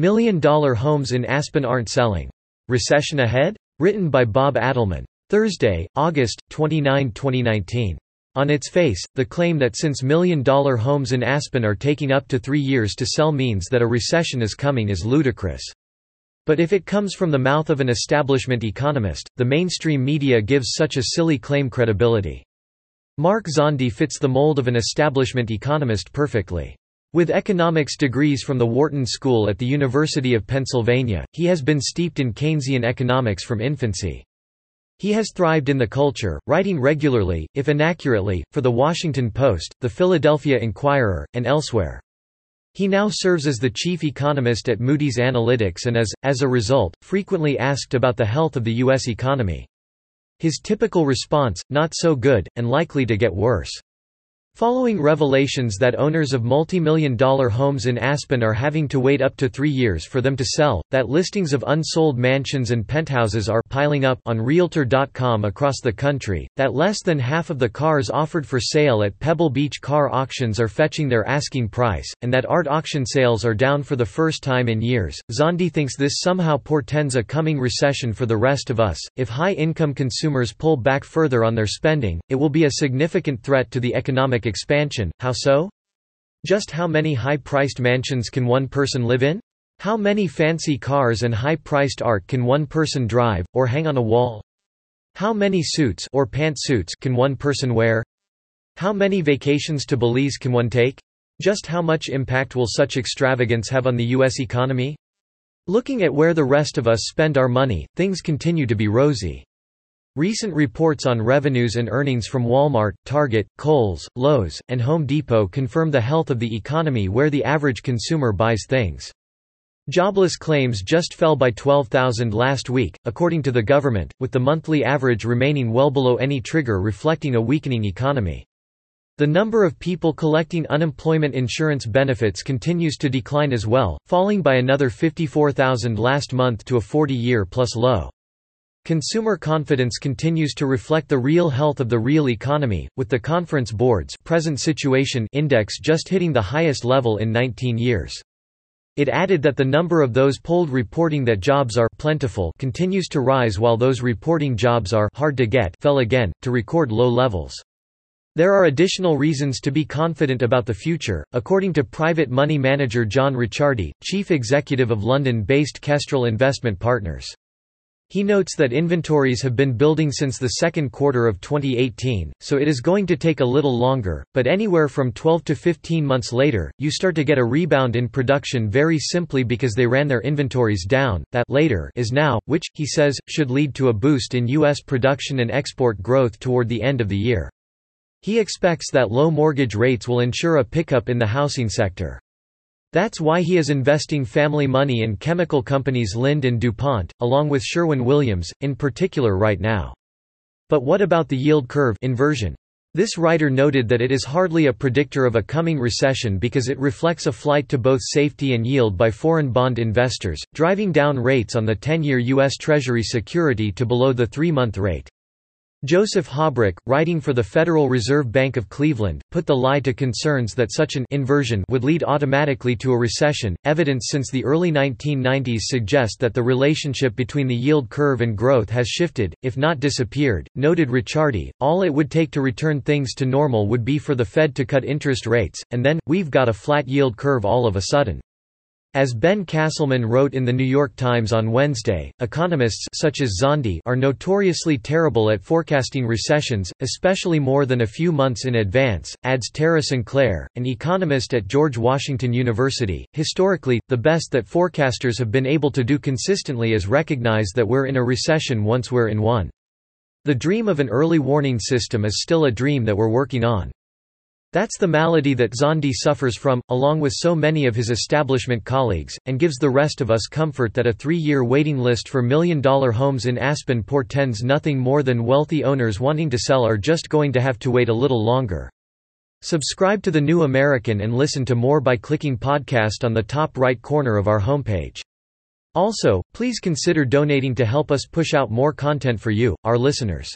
Million Dollar Homes in Aspen Aren't Selling. Recession Ahead? Written by Bob Adelman. Thursday, August 29, 2019. On its face, the claim that since million dollar homes in Aspen are taking up to three years to sell means that a recession is coming is ludicrous. But if it comes from the mouth of an establishment economist, the mainstream media gives such a silly claim credibility. Mark Zandi fits the mold of an establishment economist perfectly. With economics degrees from the Wharton School at the University of Pennsylvania, he has been steeped in Keynesian economics from infancy. He has thrived in the culture, writing regularly, if inaccurately, for The Washington Post, The Philadelphia Inquirer, and elsewhere. He now serves as the chief economist at Moody's Analytics and is, as a result, frequently asked about the health of the U.S. economy. His typical response, not so good, and likely to get worse. Following revelations that owners of multi-million dollar homes in Aspen are having to wait up to three years for them to sell, that listings of unsold mansions and penthouses are piling up on Realtor.com across the country, that less than half of the cars offered for sale at Pebble Beach car auctions are fetching their asking price, and that art auction sales are down for the first time in years, Zandi thinks this somehow portends a coming recession for the rest of us. If high-income consumers pull back further on their spending, it will be a significant threat to the economic expansion, how so? Just how many high-priced mansions can one person live in? How many fancy cars and high-priced art can one person drive, or hang on a wall? How many suits or pantsuits can one person wear? How many vacations to Belize can one take? Just how much impact will such extravagance have on the U.S. economy? Looking at where the rest of us spend our money, things continue to be rosy. Recent reports on revenues and earnings from Walmart, Target, Kohl's, Lowe's, and Home Depot confirm the health of the economy where the average consumer buys things. Jobless claims just fell by 12,000 last week, according to the government, with the monthly average remaining well below any trigger reflecting a weakening economy. The number of people collecting unemployment insurance benefits continues to decline as well, falling by another 54,000 last month to a 40-year plus low. Consumer confidence continues to reflect the real health of the real economy, with the Conference Board's present situation index just hitting the highest level in 19 years. It added that the number of those polled reporting that jobs are plentiful continues to rise while those reporting jobs are hard to get fell again, to record low levels. There are additional reasons to be confident about the future, according to private money manager John Ricciardi, chief executive of London-based Kestrel Investment Partners. He notes that inventories have been building since the second quarter of 2018, so it is going to take a little longer, but anywhere from 12 to 15 months later, you start to get a rebound in production very simply because they ran their inventories down, that later is now, which, he says, should lead to a boost in U.S. production and export growth toward the end of the year. He expects that low mortgage rates will ensure a pickup in the housing sector. That's why he is investing family money in chemical companies Linde and DuPont, along with Sherwin-Williams, in particular right now. But what about the yield curve inversion? This writer noted that it is hardly a predictor of a coming recession because it reflects a flight to both safety and yield by foreign bond investors, driving down rates on the 10-year U.S. Treasury security to below the three-month rate. Joseph Haubrich, writing for the Federal Reserve Bank of Cleveland, put the lie to concerns that such an inversion would lead automatically to a recession. Evidence since the early 1990s suggests that the relationship between the yield curve and growth has shifted, if not disappeared. Noted Ricciardi, all it would take to return things to normal would be for the Fed to cut interest rates, and then, we've got a flat yield curve all of a sudden. As Ben Casselman wrote in The New York Times on Wednesday, economists such as Zandi are notoriously terrible at forecasting recessions, especially more than a few months in advance, adds Tara Sinclair, an economist at George Washington University. Historically, the best that forecasters have been able to do consistently is recognize that we're in a recession once we're in one. The dream of an early warning system is still a dream that we're working on. That's the malady that Zandi suffers from, along with so many of his establishment colleagues, and gives the rest of us comfort that a three-year waiting list for million-dollar homes in Aspen portends nothing more than wealthy owners wanting to sell are just going to have to wait a little longer. Subscribe to The New American and listen to more by clicking podcast on the top right corner of our homepage. Also, please consider donating to help us push out more content for you, our listeners.